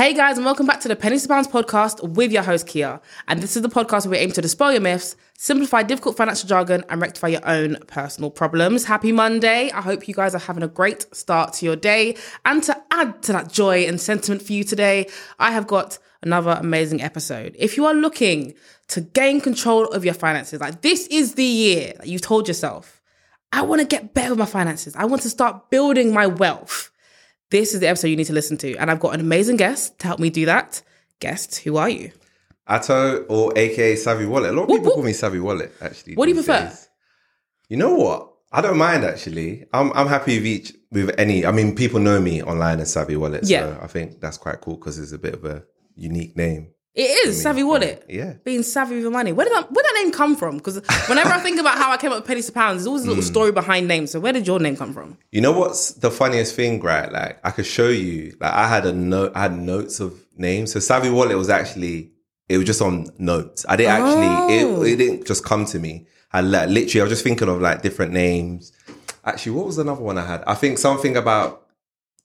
Hey guys, and welcome back to the Pennies to Pounds podcast with your host Kia. And this is the podcast where we aim to dispel your myths, simplify difficult financial jargon, and rectify your own personal problems. Happy Monday. I hope you guys are having a great start to your day. And to add to that joy and sentiment for you today, I have got another amazing episode. If you are looking to gain control of your finances, like this is the year that you've told yourself, I want to get better with my finances. I want to start building my wealth. This is the episode you need to listen to. And I've got an amazing guest to help me do that. Guest, who are you? Atto or aka Savvy Wallet. A lot of people call me Savvy Wallet, actually. What do you prefer? days. You know what? I don't mind actually. I'm I'm happy with each with any. I mean, people know me online as Savvy Wallet, so Yeah. I think that's quite cool because it's a bit of a unique name. It is Savvy Wallet. Yeah. Being savvy with your money. Where did that, where did that name come from? Because whenever I think about how I came up with pennies to pounds, there's always a little hmm. story behind names. So where did your name come from? You know what's the funniest thing, right? Like I could show you. Like I had a note. I had notes of names. So Savvy Wallet was actually it was just on notes. I didn't Oh. actually. It, oh. it didn't just come to me. I like, literally. I was just thinking of like different names. Actually, what was another one I had? I think something about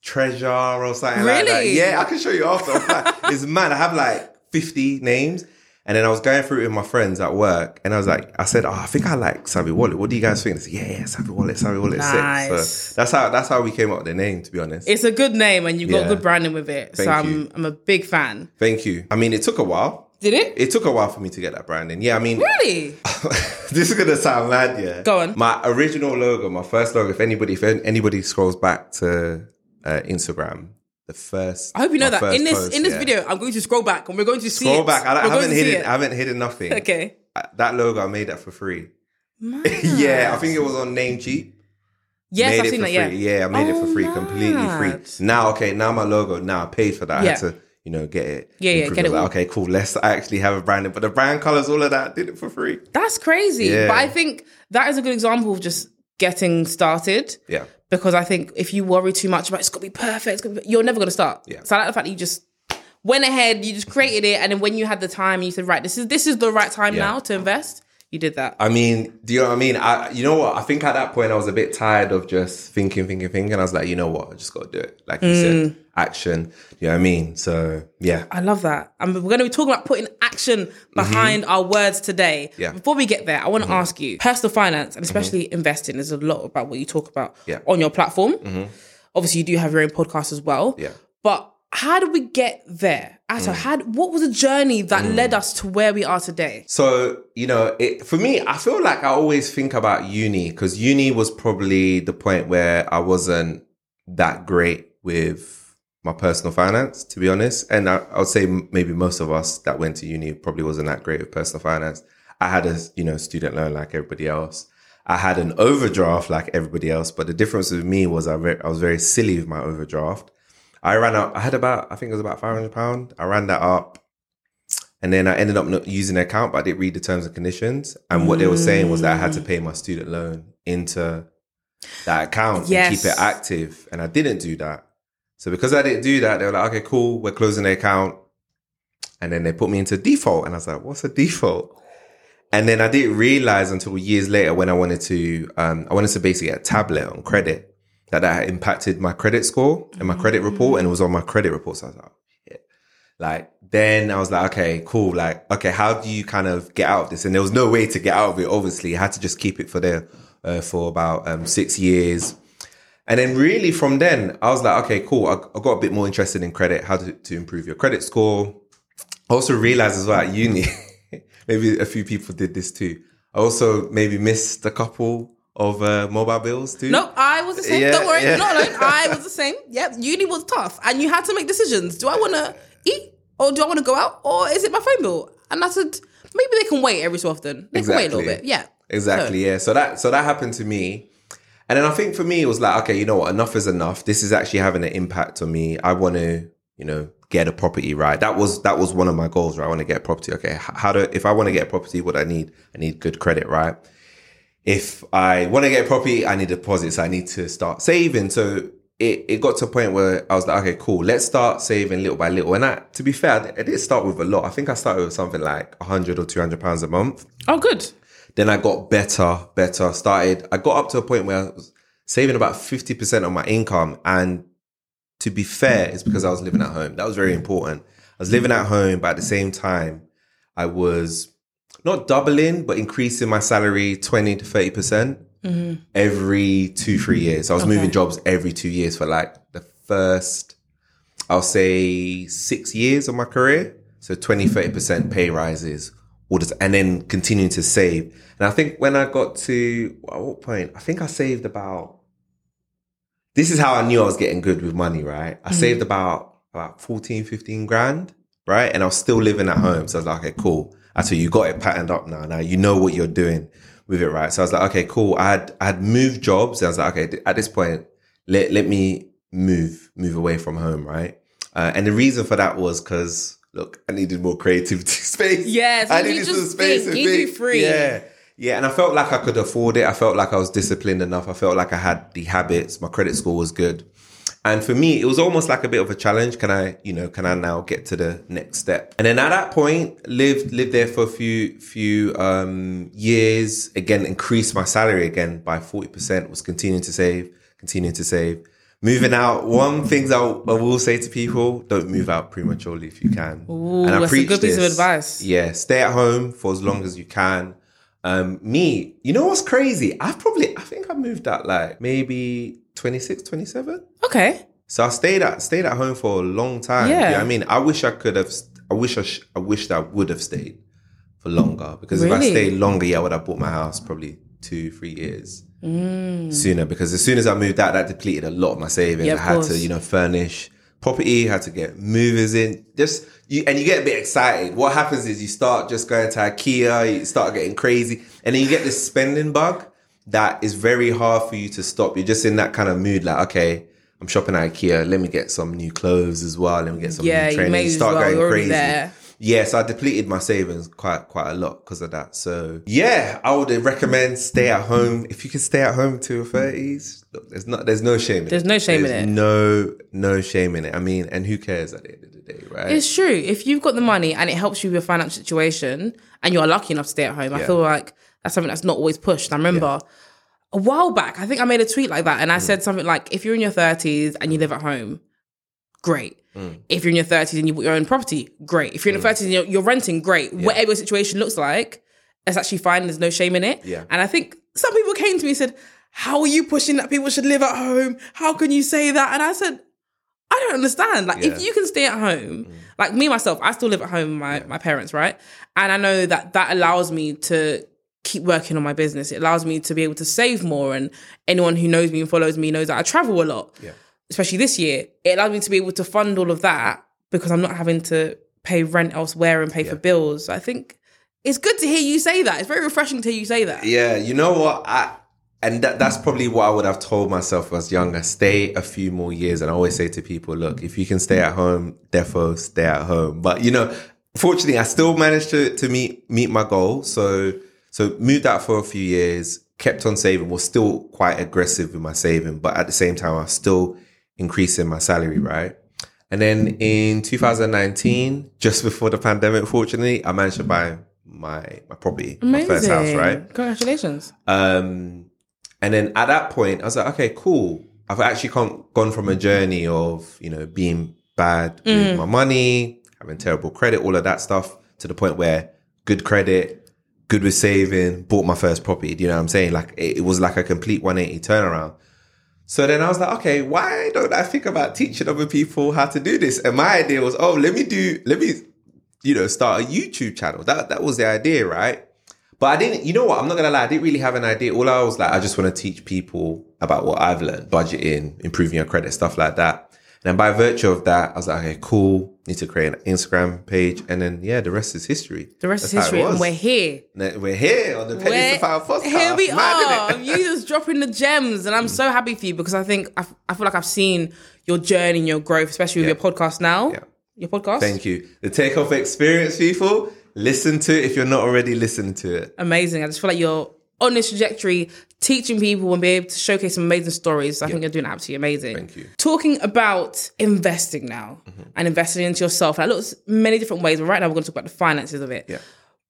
treasure or something like that. Really? Yeah, I can show you after. Like, it's mad. I have like 50 names. And then I was going through it with my friends at work, and I was like, I said, "Oh, I think I like Savvy Wallet. What do you guys think?" They said, "Yeah, yeah, Savvy Wallet, Savvy Wallet." sick." Nice. So that's how that's how we came up with the name. To be honest, It's a good name and you've got good branding with it. so Thank I'm you. I'm a big fan. thank you. I mean, it took a while. Did it? It took a while for me to get that branding. Yeah, I mean, Really? this is gonna sound mad. Yeah, Go on. My original logo, my first logo. If anybody, if anybody scrolls back to uh, Instagram, the first. I hope you know that. In this post, in this yeah. video, I'm going to scroll back and we're going to see Scroll it. back. I, I haven't hidden. I haven't hidden nothing. Okay. Uh, That logo, I made that for free. yeah, I think it was on Namecheap. Yes, made I've it seen that, yeah. Yeah, I made it Oh, for free, completely free. Now, okay, now my logo, now I paid for that. I Yeah. had to, you know, get it. Yeah, yeah, get it like, okay, cool. Let's actually have a branding. But the brand colors, all of that, did it for free. That's crazy. Yeah. But I think that is a good example of just getting started. Yeah. Because I think if you worry too much about it's got to be perfect, it's gotta be, you're never going to start. Yeah. So I like the fact that you just went ahead, you just created it, and then when you had the time, you said, right, this is this is the right time Yeah. now to invest. You did that. I mean, do you know what I mean? I, you know what? I think at that point I was a bit tired of just thinking, thinking, thinking. I was like, you know what? I just got to do it. Like you Mm. said, action. You know what I mean? So yeah, I love that. And we're going to be talking about putting action behind our words today. Mm-hmm. Yeah. Before we get there, I want to ask you personal finance and especially investing is a lot about what you talk about Mm-hmm. Yeah. Mm-hmm. on your platform. Obviously, you do have your own podcast as well. Yeah. But how did we get there? Ato, Mm. how, what was the journey that led us to where we are today? So, you know, it, for me, I feel like I always think about uni because uni was probably the point where I wasn't that great with my personal finance, to be honest. And I, I would say maybe most of us that went to uni probably wasn't that great with personal finance. I had a, you know, student loan like everybody else. I had an overdraft like everybody else, but the difference with me was I, ve- I was very silly with my overdraft. I ran up, I had about, I think it was about 500 pound. I ran that up and then I ended up not using the account, but I didn't read the terms and conditions. And what they were saying was that I had to pay my student loan into that account Yes. and keep it active. And I didn't do that. So because I didn't do that, they were like, okay, cool, we're closing the account. And then they put me into default. And I was like, what's a default? And then I didn't realize until years later when I wanted to, um, I wanted to basically get a tablet on credit that that impacted my credit score and my credit report. And it was on my credit report. So I was like, shit. Like, then I was like, okay, cool. Like, okay, how do you kind of get out of this? And there was no way to get out of it. Obviously, I had to just keep it for there uh, for about um, six years. And then really from then, I was like, okay, cool. I, I got a bit more interested in credit, how to, to improve your credit score. I also realized as well at uni, maybe a few people did this too. I also maybe missed a couple of uh, mobile bills too. No, I was the same. Yeah, Don't worry, yeah. not alone. I was the same. Yep, uni was tough, and you had to make decisions. Do I want to eat, or do I want to go out, or is it my phone bill? And I said maybe they can wait every so often. They can wait a little bit. Yeah, Exactly. Yeah. So that so that happened to me. And then I think for me it was like, okay, you know what, enough is enough. This is actually having an impact on me. I want to, you know, get a property right. That was that was one of my goals, right? I want to get a property. Okay, how do if I want to get a property, what I need? I need good credit, right? If I want to get a property, I need deposits. I need to start saving. So it, it got to a point where I was like, okay, cool. Let's start saving little by little. And that, to be fair, I didn't start with a lot. I think I started with something like 100 or 200 pounds a month. Oh, good. Then I got better, better. Started. I got up to a point where I was saving about fifty percent of my income, and to be fair, it's because I was living at home. That was very important. I was living at home, but at the same time, I was not doubling, but increasing my salary 20 to 30% mm-hmm. every two, three years. I was moving jobs every two years for like the first, I'll say six years of my career. So 20, mm-hmm. 30% pay rises, this, and then continuing to save. And I think when I got to, at what point? I think I saved about, this is how I knew I was getting good with money, right? I mm-hmm. saved about, about 14, 15 grand, right? And I was still living at home. So I was like, okay, cool. Actually, you got it patterned up now. Now you know what you're doing with it, right? So I was like, okay, cool. I had, I had moved jobs. I was like, okay, at this point, let, let me move, move away from home, right? Uh, and the reason for that was because, look, I needed more creativity space. Yes, I you needed think, to you think. free. Yeah. Yeah, and I felt like I could afford it. I felt like I was disciplined enough. I felt like I had the habits. My credit score was good. And for me, it was almost like a bit of a challenge. Can I, you know, can I now get to the next step? And then at that point, lived lived there for a few few um, years. Again, increased my salary again by forty percent. Was continuing to save, continuing to save. Moving out. One things I, I will say to people: don't move out prematurely if you can. Ooh, that's a good piece of advice. Yeah, stay at home for as long as you can. Um, me, you know what's crazy? I've probably, I think I moved out like maybe 26, 27. Okay. So I stayed at stayed at home for a long time. Yeah. You know I mean, I wish I could have. I wish I. Sh- I wish that I would have stayed for longer because if I stayed longer, yeah, I would have bought my house probably two, three years Mm. sooner. Because as soon as I moved out, that depleted a lot of my savings. Yeah, I of had to, you know, furnish property. Had to get movers in. Just you, and you get a bit excited. What happens is you start just going to IKEA. You start getting crazy, and then you get this spending bug that is very hard for you to stop. You're just in that kind of mood, like okay. I'm shopping at IKEA. Let me get some new clothes as well. Let me get some Yeah, new you may You as start well. going crazy. there. Yeah, so I depleted my savings quite quite a lot because of that. So yeah, I would recommend stay at home. If you can stay at home to your thirties, look, there's not there's no shame in There's it. no shame in There's it. No no shame in it. I mean, and who cares at the end of the day, right? It's true. If you've got the money and it helps you with your financial situation and you're lucky enough to stay at home, I feel like that's something that's not always pushed. I remember a while back, I think I made a tweet like that and Mm. I said something like, if you're in your 30s and you live at home, great. Mm. If you're in your 30s and you bought your own property, great. If you're in your 30s and you're, you're renting, great. Whatever your situation looks like, it's actually fine. There's no shame in it. Yeah. And I think some people came to me and said, how are you pushing that people should live at home? How can you say that? And I said, I don't understand. Like, Yeah. if you can stay at home, like me myself, I still live at home with my, my parents, right? And I know that that allows me to keep working on my business. It allows me to be able to save more. And anyone who knows me and follows me knows that I travel a lot, Yeah. especially this year. It allows me to be able to fund all of that because I'm not having to pay rent elsewhere and pay for bills. I think it's good to hear you say that. It's very refreshing to hear you say that. Yeah, you know what? I and that, that's probably what I would have told myself as younger. Stay a few more years, and I always say to people, look, if you can stay at home, defo stay at home. But you know, fortunately, I still managed to to meet meet my goal. So so moved out for a few years, kept on saving, was still quite aggressive with my saving, but at the same time, I was still increasing my salary, right? And then in 2019, just before the pandemic, fortunately, I managed to buy my my property, my first house, right? Congratulations. Um, and then at that point, I was like, okay, cool. I've actually come, gone from a journey of, you know, being bad with my money, having terrible credit, all of that stuff, to the point where good credit, good with saving, bought my first property. Do you know what I'm saying? Like it, it was like a complete 180 turnaround. So then I was like, okay, why don't I think about teaching other people how to do this? And my idea was, oh, let me do, let me, you know, start a YouTube channel. That that was the idea, right? But I didn't, you know what? I'm not gonna lie, I didn't really have an idea. All I was like, I just want to teach people about what I've learned, budgeting, improving your credit, stuff like that. And then by virtue of that, I was like, okay, cool. Need to create an Instagram page, and then yeah, the rest is history. The rest That's is history, and we're here. And We're here on the Penny We're- Sapphire podcast. Here we Mad, are. you just dropping the gems, and I'm so happy for you because I think I, I feel like I've seen your journey and your growth, especially with Yeah. your podcast now. Yeah. Your podcast, Thank you. The takeoff experience, people. Listen to it if you're not already listening to it. amazing. I just feel like you're on this trajectory, teaching people and be able to showcase some amazing stories. I think you're doing absolutely amazing. Thank you. Talking about investing now mm-hmm. and investing into yourself, and that looks many different ways. But right now, we're going to talk about the finances of it. Yeah.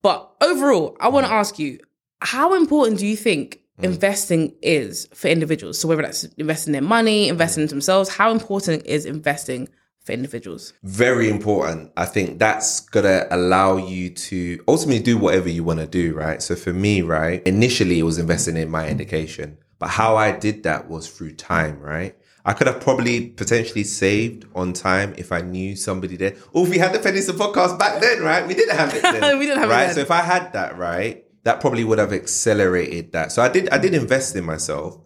But overall, I want to mm-hmm. ask you, how important do you think mm. investing is for individuals. So whether that's investing in money, investing in themselves, how important is investing for individuals? Very important. I think that's gonna allow you to ultimately do whatever you want to do, right? So for me, right, initially it was investing in my education, but how I did that was through time, right? I could have probably potentially saved on time if I knew somebody there. Or if we had the Pennies podcast back then, right? We didn't have it then. We didn't have it right? So if I had that, right, that probably would have accelerated that. So I did I did invest in myself,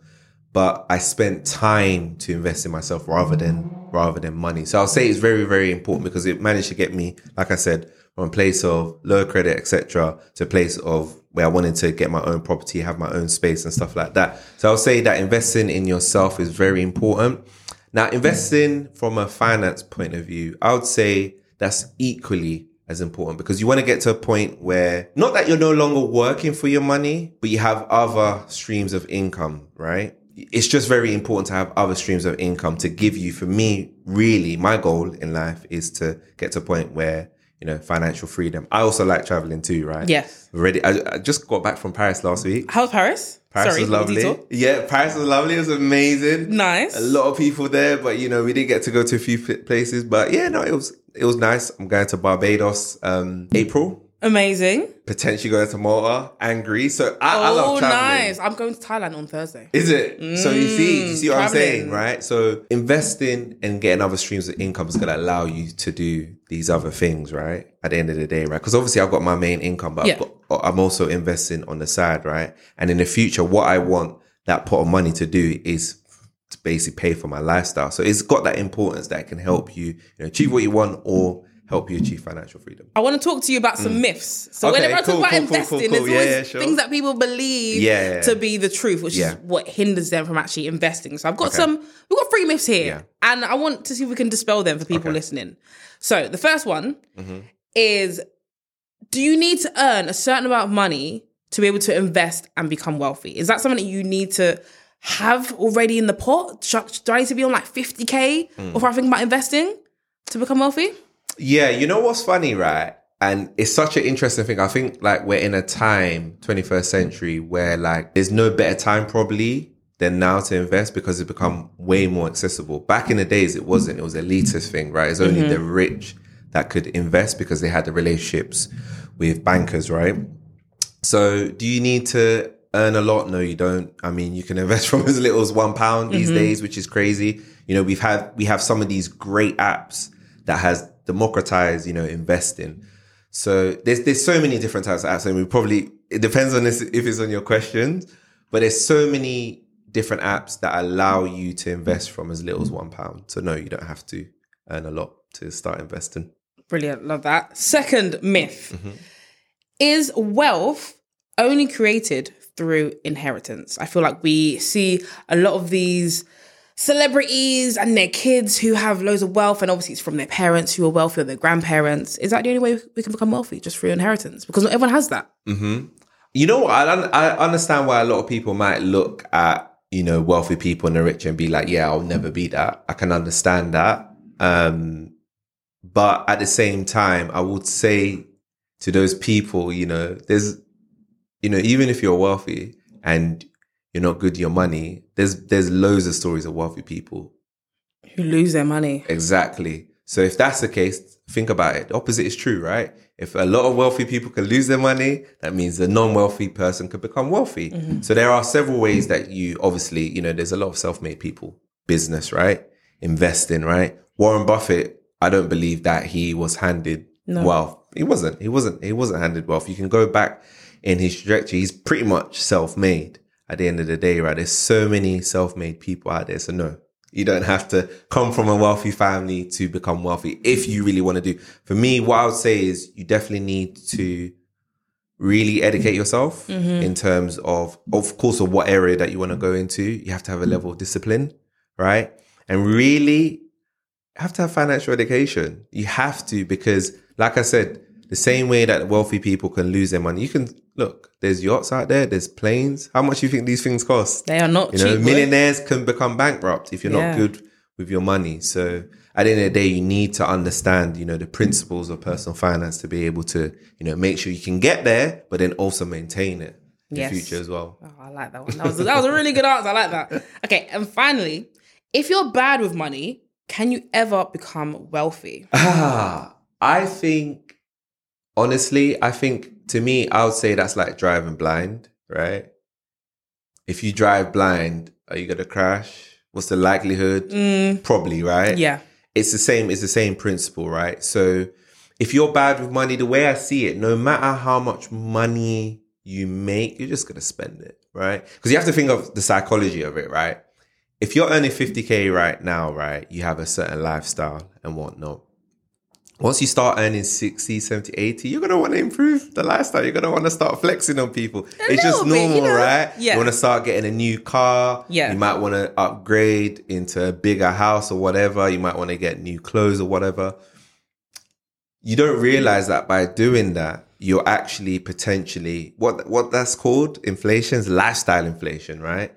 but I spent time to invest in myself rather than rather than money. So I'll say it's very, very important because it managed to get me, like I said, from a place of low credit, etc., to a place of where I wanted to get my own property, have my own space and stuff like that. So I'll say that investing in yourself is very important. Now, investing from a finance point of view, I would say that's equally as important because you want to get to a point where not that you're no longer working for your money, but you have other streams of income, right? It's just very important to have other streams of income to give you, for me, really, my goal in life is to get to a point where, you know, financial freedom. I also like traveling too, right? Yes. Already, I, I just got back from Paris last week. How's Paris? Paris Sorry, was lovely. Yeah, Paris was lovely. It was amazing. Nice. A lot of people there, but you know, we didn't get to go to a few places. But yeah, no, it was it was nice. I'm going to Barbados, um, April. Amazing. Potentially going to Malta and Greece. So I, I oh, love traveling. nice. I'm going to Thailand on Thursday. Is it? so you see, you mm, see what I'm saying, right? So investing and getting other streams of income is going to allow you to do these other things, right? At the end of the day, right? Because obviously I've got my main income, but Yeah. I've got, uh, I'm also investing on the side, right? And in the future, what I want that pot of money to do is to basically pay for my lifestyle. So it's got that importance that it can help you, you know, achieve what you want or help you achieve financial freedom. I want to talk to you about some myths. So Mm. Okay, whenever I talk about cool, cool, investing, cool, there's cool. Yeah, always yeah, sure. things that people believe Yeah, to be the truth, which is what hinders them from actually investing. So I've got Okay. some, we've got three myths here, and I want to see if we can dispel them for people Okay. Mm-hmm. listening. So the first one is: Do you need to earn a certain amount of money to be able to invest and become wealthy? Is that something that you need to have already in the pot? Do I need to be on like 50k Mm. before I think about investing to become wealthy? Yeah, you know what's funny, right? And it's such an interesting thing. I think like we're in a time, 21st century, where like there's no better time probably than now to invest because it's become way more accessible. Back in the days, it wasn't. It was elitist thing, right? It's only mm-hmm. the rich that could invest because they had the relationships with bankers, right? So do you need to earn a lot? No, you don't. I mean, you can invest from as little as one pound these mm-hmm. days, which is crazy. You know, we've had, we have some of these great apps that has democratized, you know, investing. So there's, there's so many different types of apps and we probably, it depends on this, if it's on your questions, but there's so many different apps that allow you to invest from as little as one pound. So no, you don't have to earn a lot to start investing. Brilliant, love that. Second myth Mm-hmm. is wealth only created through inheritance. I feel like we see a lot of these celebrities and their kids who have loads of wealth, and obviously it's from their parents who are wealthy or their grandparents. Is that the only way we can become wealthy? Just through inheritance? Because not everyone has that. You know? I, I understand why a lot of people might look at, you know, wealthy people and the rich and be like, yeah, I'll never be that. I can understand that. Um, but at the same time, I would say to those people, you know, there's, you know, even if you're wealthy and you're not good your money, there's, there's loads of stories of wealthy people Who lose their money. Exactly. So if that's the case, think about it. The opposite is true, right? If a lot of wealthy people can lose their money, that means a non-wealthy person could become wealthy. Mm-hmm. So there are several ways that you obviously, you know, there's a lot of self-made people, business, right? Investing, right? Warren Buffett, I don't believe that he was handed wealth. He wasn't. He wasn't. He wasn't handed wealth. You can go back in his trajectory. He's pretty much self-made at the end of the day, right? There's so many self-made people out there. So no, you don't have to come from a wealthy family to become wealthy if you really want to do. For me, what I would say is you definitely need to really educate yourself mm-hmm. in terms of, of course, of what area that you want to go into. You have to have a level of discipline, right? And really have to have financial education. You have to because, like I said, the same way that wealthy people can lose their money, you can look. There's yachts out there. There's planes. How much do you think these things cost? They are not You know, cheap. millionaires can become bankrupt if you're Yeah. not good with your money. So at the end of the day, you need to understand, you know, the principles of personal finance to be able to, you know, make sure you can get there, but then also maintain it. in Yes. future as well. Oh, I like that one. That was, that was a really good answer. I like that. Okay, and finally, if you're bad with money, can you ever become wealthy? Ah, I think honestly, I think to me, I would say that's like driving blind, right? If you drive blind, are you gonna crash? What's the likelihood? Probably, right? Mm, Yeah. It's the same, it's the same principle, right? So if you're bad with money, the way I see it, no matter how much money you make, you're just gonna spend it, right? Because you have to think of the psychology of it, right? If you're earning 50k right now, right, you have a certain lifestyle and whatnot. Once you start earning 60, 70, 80, you're going to want to improve the lifestyle. You're going to want to start flexing on people. it's just little bit, normal, you know? right? Yeah. You want to start getting a new car. Yeah. You might want to upgrade into a bigger house or whatever. You might want to get new clothes or whatever. You don't realize that by doing that, you're actually potentially what what that's called inflation is lifestyle inflation, right?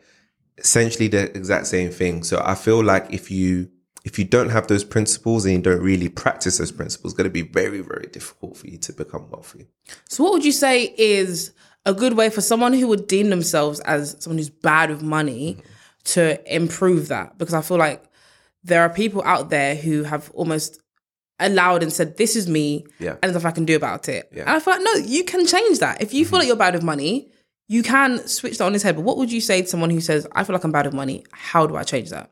Essentially the exact same thing. So I feel like if you if you don't have those principles and you don't really practice those principles, it's going to be very very difficult for you to become wealthy. So, what would you say is a good way for someone who would deem themselves as someone who's bad with money mm-hmm. to improve that? Because I feel like there are people out there who have almost allowed and said, This is me, Yeah. and there's nothing I can do about it. Yeah. And I feel like, no, you can change that. If you feel mm-hmm. like you're bad with money, you can switch that on his head. But what would you say to someone who says, I feel like I'm bad with money? How do I change that?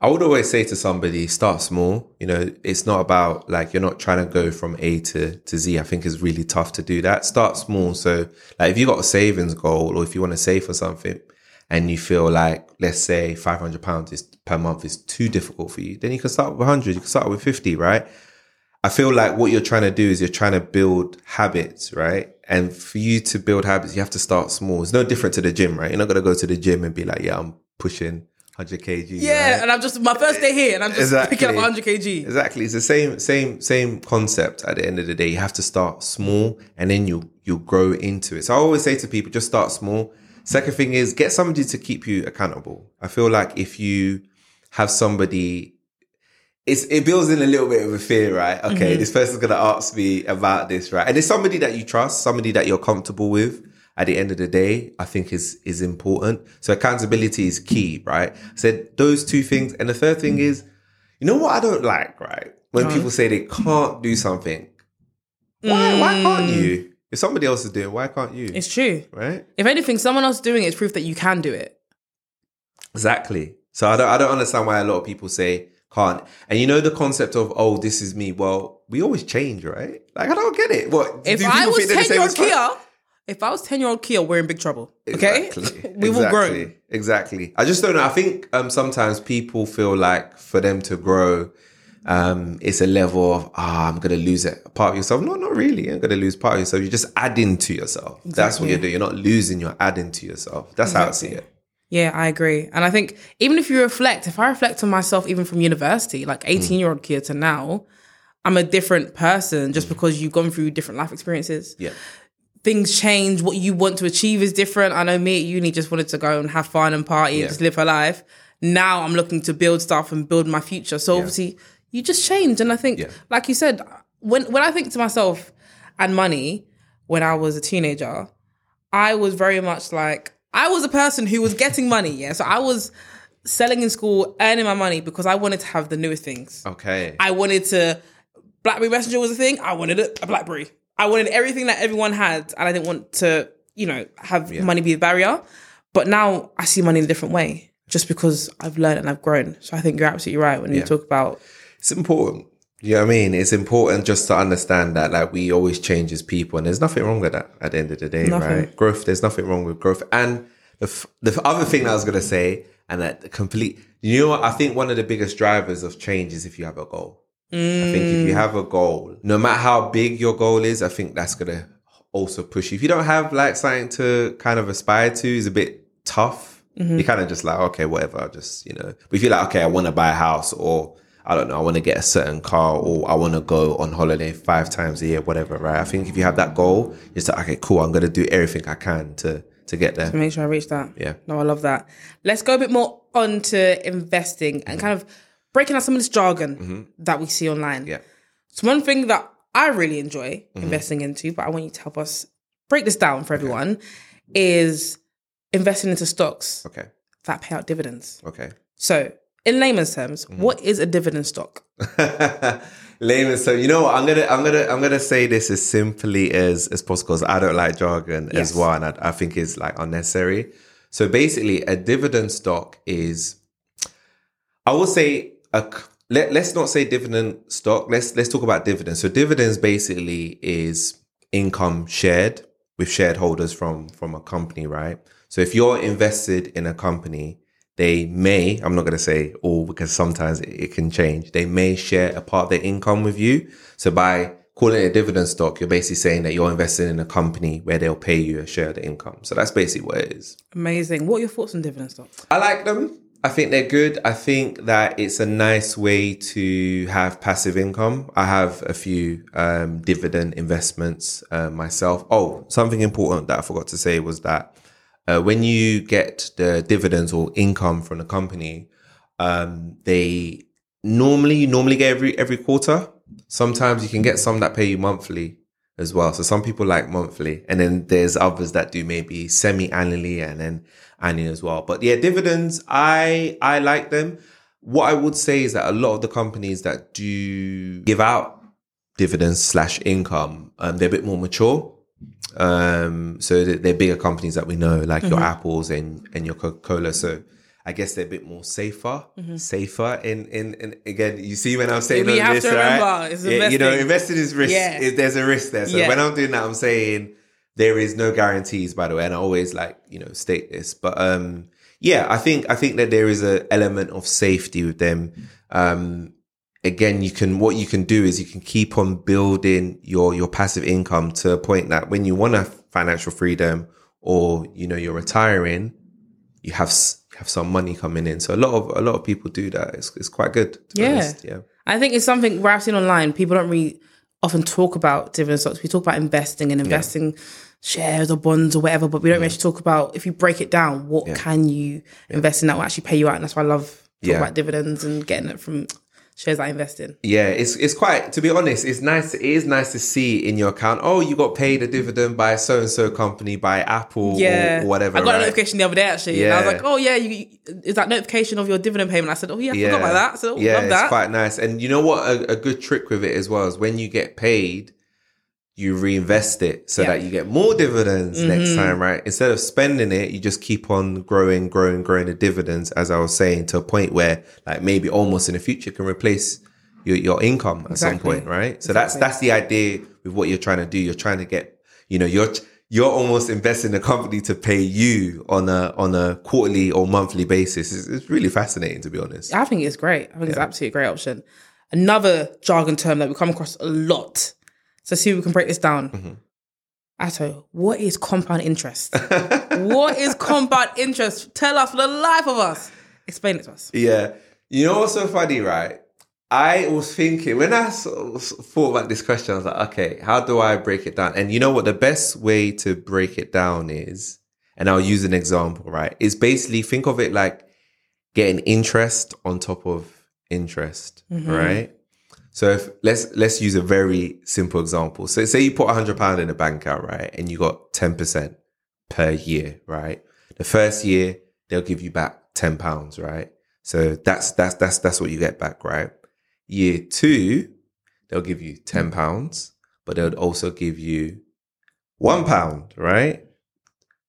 I would always say to somebody, start small. You know, it's not about like you're not trying to go from A to, to Z. I think it's really tough to do that. Start small. So like if you got a savings goal or if you want to save for something and you feel like, let's say five hundred pounds is per month is too difficult for you, then you can start with hundred, you can start with fifty, right? I feel like what you're trying to do is you're trying to build habits, right? And for you to build habits, you have to start small. It's no different to the gym, right? You're not gonna go to the gym and be like, yeah, I'm pushing 100 kg. Yeah, right? and I'm just my first day here, and I'm just Exactly. picking up 100 kg. Exactly. It's the same, same, same concept at the end of the day. You have to start small and then you you'll grow into it. So I always say to people, just start small. Second thing is get somebody to keep you accountable. I feel like if you have somebody it's, it builds in a little bit of a fear, right? Okay, mm-hmm. this person's gonna ask me about this, right? And it's somebody that you trust, somebody that you're comfortable with. At the end of the day, I think is is important. So accountability is key, right? So those two things, and the third thing mm. is, you know what I don't like, right? When people say they can't do something, why why can't mm. you? If somebody else is doing, it, why can't you? It's true. right? If anything, someone else doing it is proof that you can do it. Exactly. So I don't I don't understand why a lot of people say can't. And you know the concept of oh this is me. Well, we always change, right? Like I don't get it. What If I was think they're 10 same year old as fuck? Kia, if I was 10 year old Kia, we're in big trouble. Okay? Exactly. We've all exactly. grown. Exactly. I just don't know. I think um, sometimes people feel like for them to grow, um, it's a level of ah, I'm gonna lose a part of yourself. No, not really. You're gonna lose part of yourself. You're just adding to yourself. That's what you're doing. You're not losing. You're adding to yourself. That's how I see it. Yeah, I agree. And I think even if you reflect, if I reflect on myself, even from university, like 18 year old Kia to now, I'm a different person just because you've gone through different life experiences. Yeah. Things change. What you want to achieve is different. I know me at uni just wanted to go and have fun and party Yeah. and just live her life. Now I'm looking to build stuff and build my future. So obviously you just change. And I think, Yeah. like you said, when when I think to myself and money when I was a teenager, I was very much like I was a person who was getting money. Yeah, so I was selling in school, earning my money because I wanted to have the newest things. Okay. I wanted to. BlackBerry Messenger was a thing. I wanted a BlackBerry. I wanted everything that everyone had, and I didn't want to, you know, have money be a barrier. But now I see money in a different way, just because I've learned and I've grown. So I think you're absolutely right when you talk about it's important. You know what I mean? It's important just to understand that like we always change as people and there's nothing wrong with that at the end of the day, Nothing. right? Growth, there's nothing wrong with growth. And the, f- the other thing that I was going to say and that complete, you know what? I think one of the biggest drivers of change is if you have a goal. I think if you mm. have a goal, no matter how big your goal is, I think that's going to also push you. If you don't have like something to kind of aspire to, is a bit tough. Mm-hmm. You're kind of just like, okay, whatever, I'll just, you know. But if you're like, okay, I want to buy a house or I don't know, I want to get a certain car or I want to go on holiday five times a year, whatever, right? I think if you have that goal, it's like, okay, cool, I'm going to do everything I can to, to get there. To make sure I reach that. Yeah. No, I love that. Let's go a bit more on to investing and mm-hmm. kind of breaking out some of this jargon that we see online. Yeah. So one thing that I really enjoy investing into, but I want you to help us break this down for everyone, is investing into stocks Okay. that pay out dividends. Okay. So, in layman's terms, Mm-hmm. what is a dividend stock? layman's so you know what? I'm gonna I'm gonna I'm gonna say this as simply as as possible because I don't like jargon Yes. as well, and I, I think it's like unnecessary. So basically, a dividend stock is, I will say a let let's not say dividend stock. Let's let's talk about dividends. So dividends basically is income shared with shareholders from from a company, right? So if you're invested in a company, they may, I'm not going to say all because sometimes it, it can change. They may share a part of their income with you. So by calling it a dividend stock, you're basically saying that you're investing in a company where they'll pay you a share of the income. So that's basically what it is. Amazing. What are your thoughts on dividend stocks? I like them. I think they're good. I think that it's a nice way to have passive income. I have a few um, dividend investments uh, myself. Oh, something important that I forgot to say was that uh, when you get the dividends or income from the company, um, they normally you normally get every every quarter. Sometimes you can get some that pay you monthly as well. So some people like monthly, and then there's others that do maybe semi annually and then annually as well. But yeah, dividends, I I like them. What I would say is that a lot of the companies that do give out dividends slash income, um, they're a bit more mature. Um, so they're they're bigger companies that we know, like your Apples and and your Coca Cola. So. I guess they're a bit more safer, safer. And, in in again, you see when I'm saying We have this, to right? it's Yeah, you know, investing. is risk. Yeah. It- there's a risk there. So Yeah. when I'm doing that, I'm saying there is no guarantees, by the way, and I always like you know state this. But um, yeah, I think I think that there is a element of safety with them. Um, again, you can what you can do is you can keep on building your your passive income to a point that when you want a financial freedom or you know you're retiring, you have have some money coming in. So a lot of a lot of people do that. It's it's quite good. To be Yeah. honest. yeah. I think it's something where I've seen online. People don't really often talk about dividend stocks. We talk about investing and investing shares or bonds or whatever, but we don't actually talk about if you break it down, what can you invest in that will actually pay you out? And that's why I love talking Yeah. about dividends and getting it from shares I invest in. Yeah, it's it's quite to be honest, it's nice it is nice to see in your account, oh, you got paid a dividend by so and so company, by Apple Yeah, or whatever. I got a notification the other day actually, and I was like, "Oh yeah, you, is that notification of your dividend payment?" I said, "Oh yeah, I Yeah. forgot about that." So "Oh, yeah, love it's that." quite nice. And you know what? A, a good trick with it as well is when you get paid, you reinvest it so Yeah. that you get more dividends next Mm-hmm. time, right? Instead of spending it, you just keep on growing, growing, growing the dividends, as I was saying, to a point where like maybe almost in the future can replace your, your income at some point, right? So that's that's the idea with what you're trying to do. You're trying to get, you know, you're you're almost investing in a company to pay you on a on a quarterly or monthly basis. It's, it's really fascinating to be honest. I think it's great. I think it's absolutely a great option. Another jargon term that we come across a lot. So see if we can break this down. Mm-hmm. Atto, what is compound interest? what is compound interest? Tell us for the life of us. Explain it to us. Yeah. You know what's so funny, right? I was thinking when I thought about this question, I was like, okay, how do I break it down? And you know what? The best way to break it down is, and I'll use an example, right? Is basically think of it like getting interest on top of interest, right? So if let's let's use a very simple example. So say you put hundred pound in a bank account, right, and you got ten percent per year, right? The first year they'll give you back ten pounds, right? So that's that's that's that's what you get back, right? Year two, they'll give you ten pounds, but they'll also give you one pound, right?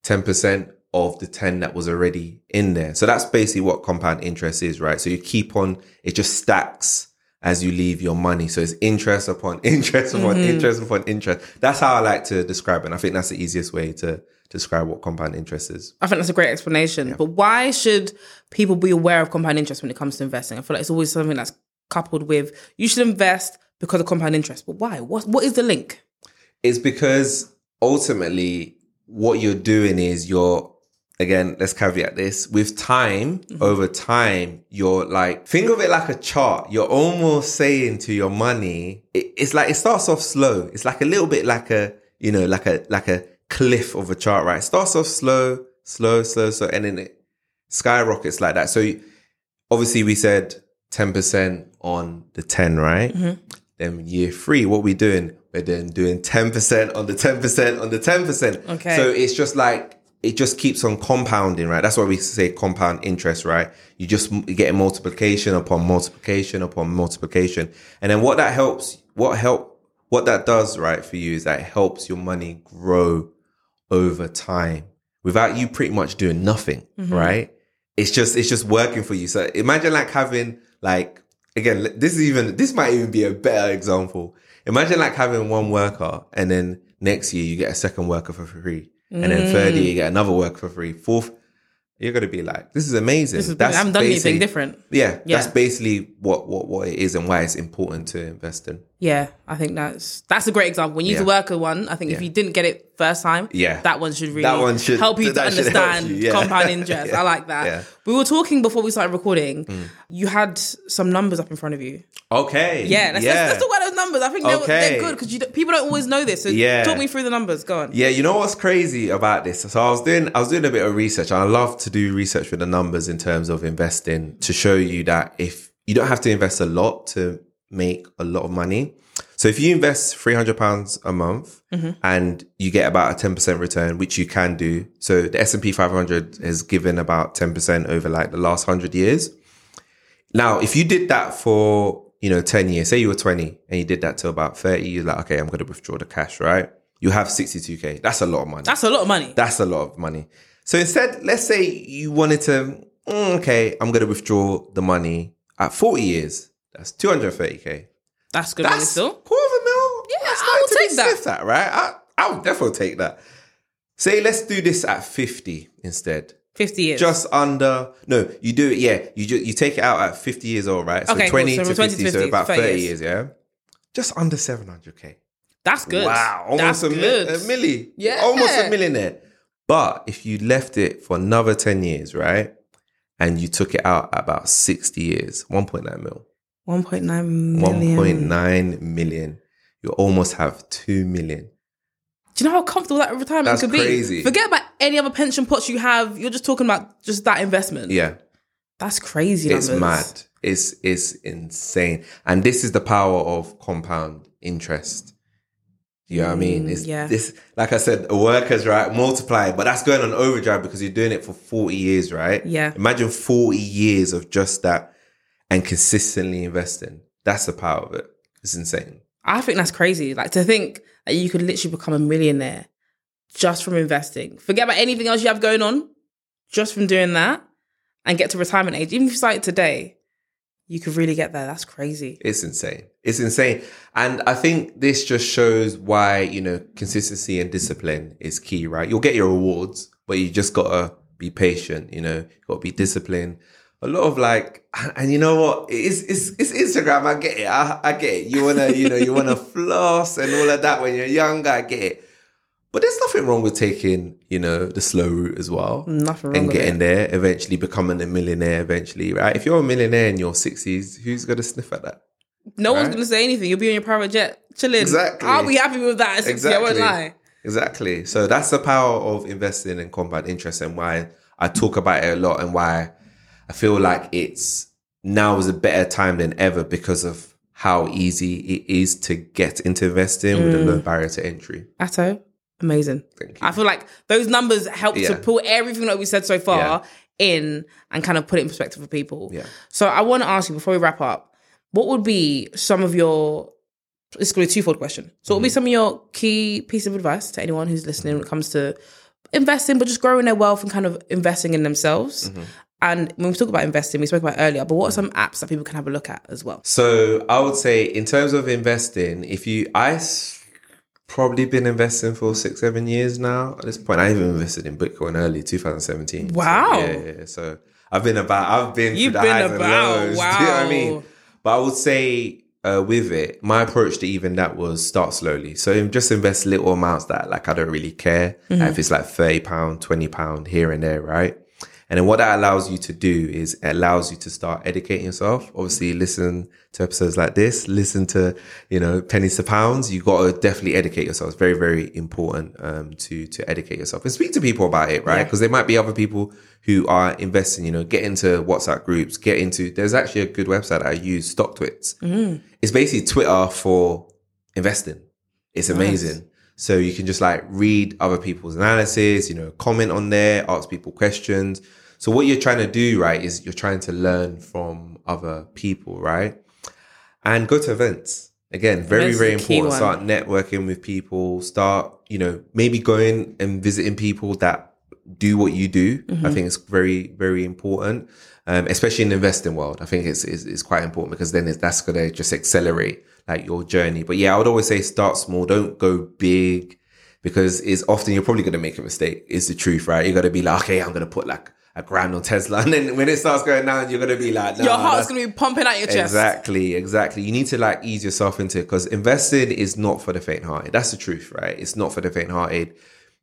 Ten percent of the ten that was already in there. So that's basically what compound interest is, right? So you keep on, it just stacks as you leave your money. So it's interest upon interest upon mm-hmm. interest upon interest. That's how I like to describe it. And I think that's the easiest way to describe what compound interest is. I think that's a great explanation. But why should people be aware of compound interest when it comes to investing? I feel like it's always something that's coupled with you should invest because of compound interest. But why? What what is the link? It's because ultimately what you're doing is you're again, let's caveat this with time mm-hmm. over time, you're like, think of it like a chart. You're almost saying to your money, it, it's like, it starts off slow. It's like a little bit like a, you know, like a, like a cliff of a chart, right? It starts off slow, slow, slow, slow, and then it skyrockets like that. So obviously we said 10% on the 10, right? Mm-hmm. Then year three, what we doing? We're then doing 10% on the 10% on the 10%. Okay. So it's just like it just keeps on compounding, right? That's why we say compound interest, right? You just get multiplication upon multiplication upon multiplication. And then what that helps, what help, what that does, right, for you is that it helps your money grow over time without you pretty much doing nothing, mm-hmm. right? It's just, it's just working for you. So imagine like having like, again, this is even, this might even be a better example. Imagine like having one worker and then next year you get a second worker for free. And then third year mm. you get another work for free. Fourth, you're gonna be like, this is amazing. This is, I haven't done anything different. Yeah, Yeah. that's basically what, what what it is and why it's important to invest in. Yeah, I think that's that's a great example. When you use Yeah. the worker one, I think if you didn't get it first time, Yeah. that one should really That one should- help you to that should help understand you, yeah. compound interest. I like that. Yeah. Mm. We were talking before we started recording. You had some numbers up in front of you. Okay. Yeah, let's, yeah. let's, let's talk about those numbers. I think they're, Okay. they're good because people don't always know this. So Yeah. talk me through the numbers. Go on. Yeah, you know what's crazy about this? So I was doing I was doing a bit of research. I love to do research with the numbers in terms of investing to show you that if you don't have to invest a lot to make a lot of money. So if you invest three hundred pounds a month and you get about a ten percent return, which you can do. So the S and P five hundred has given about ten percent over like the last hundred years. Now, if you did that for, you know, 10 years, say you were 20 and you did that till about 30, you're like, okay, I'm going to withdraw the cash, right? You have 62K. That's a lot of money. That's a lot of money. That's a lot of money. So instead, let's say you wanted to, mm, okay, I'm going to withdraw the money at 40 years. That's 230K. That's good money That's still. quarter of a mil. Yeah, That's I will take that. sniffed at, right? I, I would definitely take that. Say, let's do this at 50 instead. 50 years. Just under no, you do it. Yeah, you ju- you take it out at fifty years old, right? So Okay, cool. twenty So to 20 50, to so about 30 thirty years. years. Yeah, just under seven hundred k. That's good. Wow, almost That's a, good. mi- a milli. Yeah. almost a millionaire. But if you left it for another ten years, right, and you took it out at about sixty years, one point nine mil, 1.9 one million. point nine million, you almost have two million. Do you know how comfortable that retirement That's could be? Forget about any other pension pots you have. You're just talking about just that investment. Yeah, That's crazy. it's numbers. mad. It's it's insane, and this is the power of compound interest. You know what I mean? Mm, it's yeah. this, like I said, workers right multiply, but that's going on overdrive because you're doing it for forty years, right? Yeah. Imagine forty years of just that and consistently investing. That's the power of it. It's insane. I think that's crazy. Like to think that you could literally become a millionaire just from investing. Forget about anything else you have going on, just from doing that and get to retirement age. Even if you started today, you could really get there. That's crazy. It's insane. It's insane. And I think this just shows why, you know, consistency and discipline is key, right? You'll get your rewards, but you just gotta be patient, you know, you gotta be disciplined. A lot of like, and you know what? It's, it's, it's Instagram. I get it. I, I get it. You wanna, you know, you wanna floss and all of that when you're younger. I get it. But there's nothing wrong with taking, you know, the slow route as well Nothing wrong and getting it. there, eventually becoming a millionaire eventually, right? If you're a millionaire in your 60s, who's going to sniff at that? No one's gonna say anything. You'll be on your private jet chilling. Exactly. I'll be happy with that. at 60, I won't Exactly. lie. Exactly. So that's the power of investing in compound interest and why I talk about it a lot and why I feel like it's now is a better time than ever because of how easy it is to get into investing with Mm. a low barrier to entry. Atto, amazing. Thank you. I feel like those numbers help to pull everything that we said so far Yeah. in and kind of put it in perspective for people. Yeah. So I want to ask you before we wrap up, what would be some of your it's going to be a twofold question. So what would be some of your key piece of advice to anyone who's listening when it comes to investing, but just growing their wealth and kind of investing in themselves? And when we talk about investing, we spoke about it earlier, but what are some apps that people can have a look at as well? So I would say, in terms of investing, if you, I probably been investing for six, seven years now. At this point, I even invested in Bitcoin early 2017. So, Wow. yeah, yeah. So I've been about, I've been You've through the been highs about, and lows. Do you know what I mean? But I would say uh, with it, my approach to even that was start slowly. So just invest little amounts that like I don't really care. Mm-hmm. Like, if it's like thirty pound, twenty pound here and there, right? And then what that allows you to do is it allows you to start educating yourself. Obviously, listen to episodes like this, listen to, you know, pennies to pounds. You got to definitely educate yourself. It's very, very important, um, to, to educate yourself and speak to people about it, right? Yeah. Because there might be other people who are investing, you know, get into WhatsApp groups, get into, there's actually a good website I use, StockTwits. It's basically Twitter for investing. It's amazing. So you can just like read other people's analysis, you know, comment on there, ask people questions. So what you're trying to do, right, is you're trying to learn from other people, right? And go to events. Again, very, very important. Start networking with people, start, you know, maybe going and visiting people that do what you do. Mm-hmm. I think it's very, very important. Um, especially in the investing world. I think it's, it's, it's quite important because then it's, that's going to just accelerate like your journey. But yeah, I would always say start small. Don't go big because it's often you're probably going to make a mistake. Is the truth, right? You're going to be like, okay, I'm going to put like a grand on Tesla. And then when it starts going down, you're going to be like, nah, Your heart's gonna be pumping out your chest. Exactly, exactly. You need to like ease yourself into it because investing is not for the faint-hearted. That's the truth, right? It's not for the faint-hearted.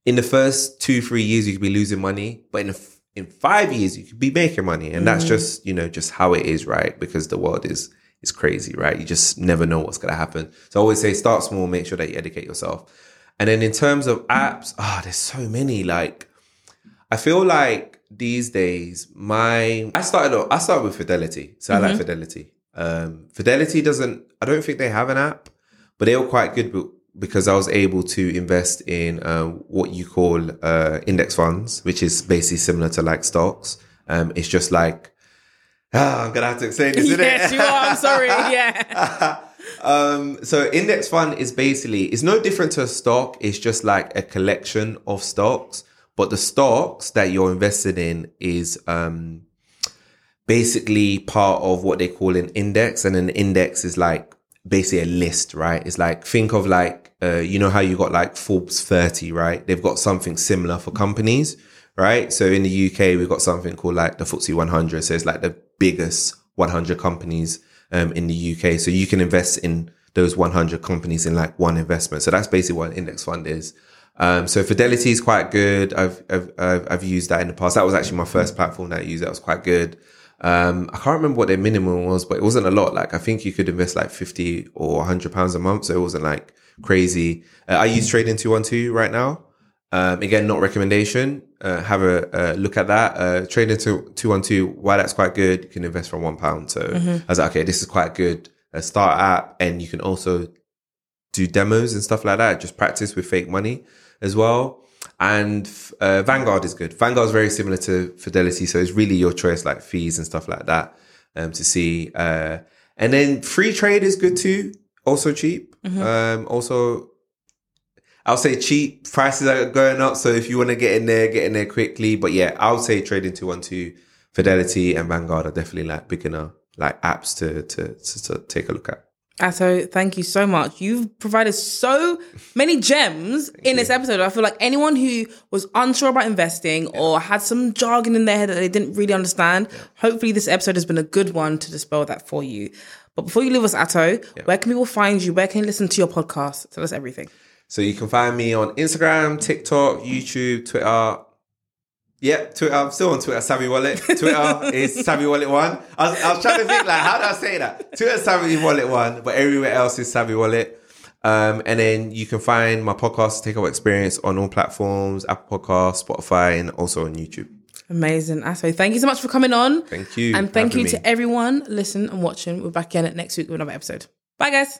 In the first two, three years, you could be losing money, but in f- in five years, you could be making money, and that's mm. just you know just how it is, right? Because the world is is crazy, right? You just never know what's going to happen. So I always say, start small, make sure that you educate yourself, and then in terms of apps, ah, there's so many. Like, I feel like these days, my I started I started with Fidelity, so I like Fidelity. Um, Fidelity doesn't. I don't think they have an app, but they were quite good be- because I was able to invest in uh, what you call uh, index funds, which is basically similar to like stocks. Um, it's just like ah, I'm gonna have to explain this, isn't yes, you are. I'm sorry. Yeah. um, so index fund is basically it's no different to a stock. It's just like a collection of stocks, but the stocks that you're invested in is um, basically part of what they call an index, and an index is like basically a list, right? It's like think of like uh, you know how you got like Forbes 30, right? They've got something similar for companies, right? So in the UK, we've got something called like the FTSE 100. So it's like the biggest 100 companies um, in the UK. So you can invest in those 100 companies in like one investment. So that's basically what an index fund is. Um, so Fidelity is quite good. I've, I've, I've, used that in the past. That was actually my first platform that I used. That was quite good. Um, I can't remember what their minimum was, but it wasn't a lot. Like I think you could invest like 50 or 100 pounds a month. So it wasn't like crazy. Uh, I use Trading 212 right now. Um, again, not recommendation. Uh, have a, look at that. Uh, Trading 212, why that's quite good. You can invest from one pound. So I was like, okay, this is quite good. A start app. And you can also do demos and stuff like that. Just practice with fake money as well. And uh, Vanguard is good. Vanguard is very similar to Fidelity, so it's really your choice, like fees and stuff like that, um, to see. Uh, and then Freetrade is good too, also cheap. Um, also, I'll say cheap. Prices are going up, so if you want to get in there, get in there quickly. But yeah, I'll say trading two one two, Fidelity and Vanguard are definitely like beginner like apps to to to, to take a look at. Ato, thank you so much. You've provided so many gems in this episode. I feel like anyone who was unsure about investing or had some jargon in their head that they didn't really understand, hopefully this episode has been a good one to dispel that for you. But before you leave us, Ato, where can people find you? Where can you listen to your podcast? Tell us everything. So you can find me on Instagram, TikTok, YouTube, Twitter. Yep, Twitter. I'm still on Twitter. Savvy Wallet. Twitter is Savvy Wallet One. I was, I was trying to think like, how do I say that? Twitter Savvy Wallet One, but everywhere else is Savvy Wallet. Um, and then you can find my podcast, Take Over Experience, on all platforms: Apple Podcasts, Spotify, and also on YouTube. Amazing. Ato, thank you so much for coming on. Thank you And thank you me. to everyone listening and watching. We're back again next week with another episode. Bye, guys.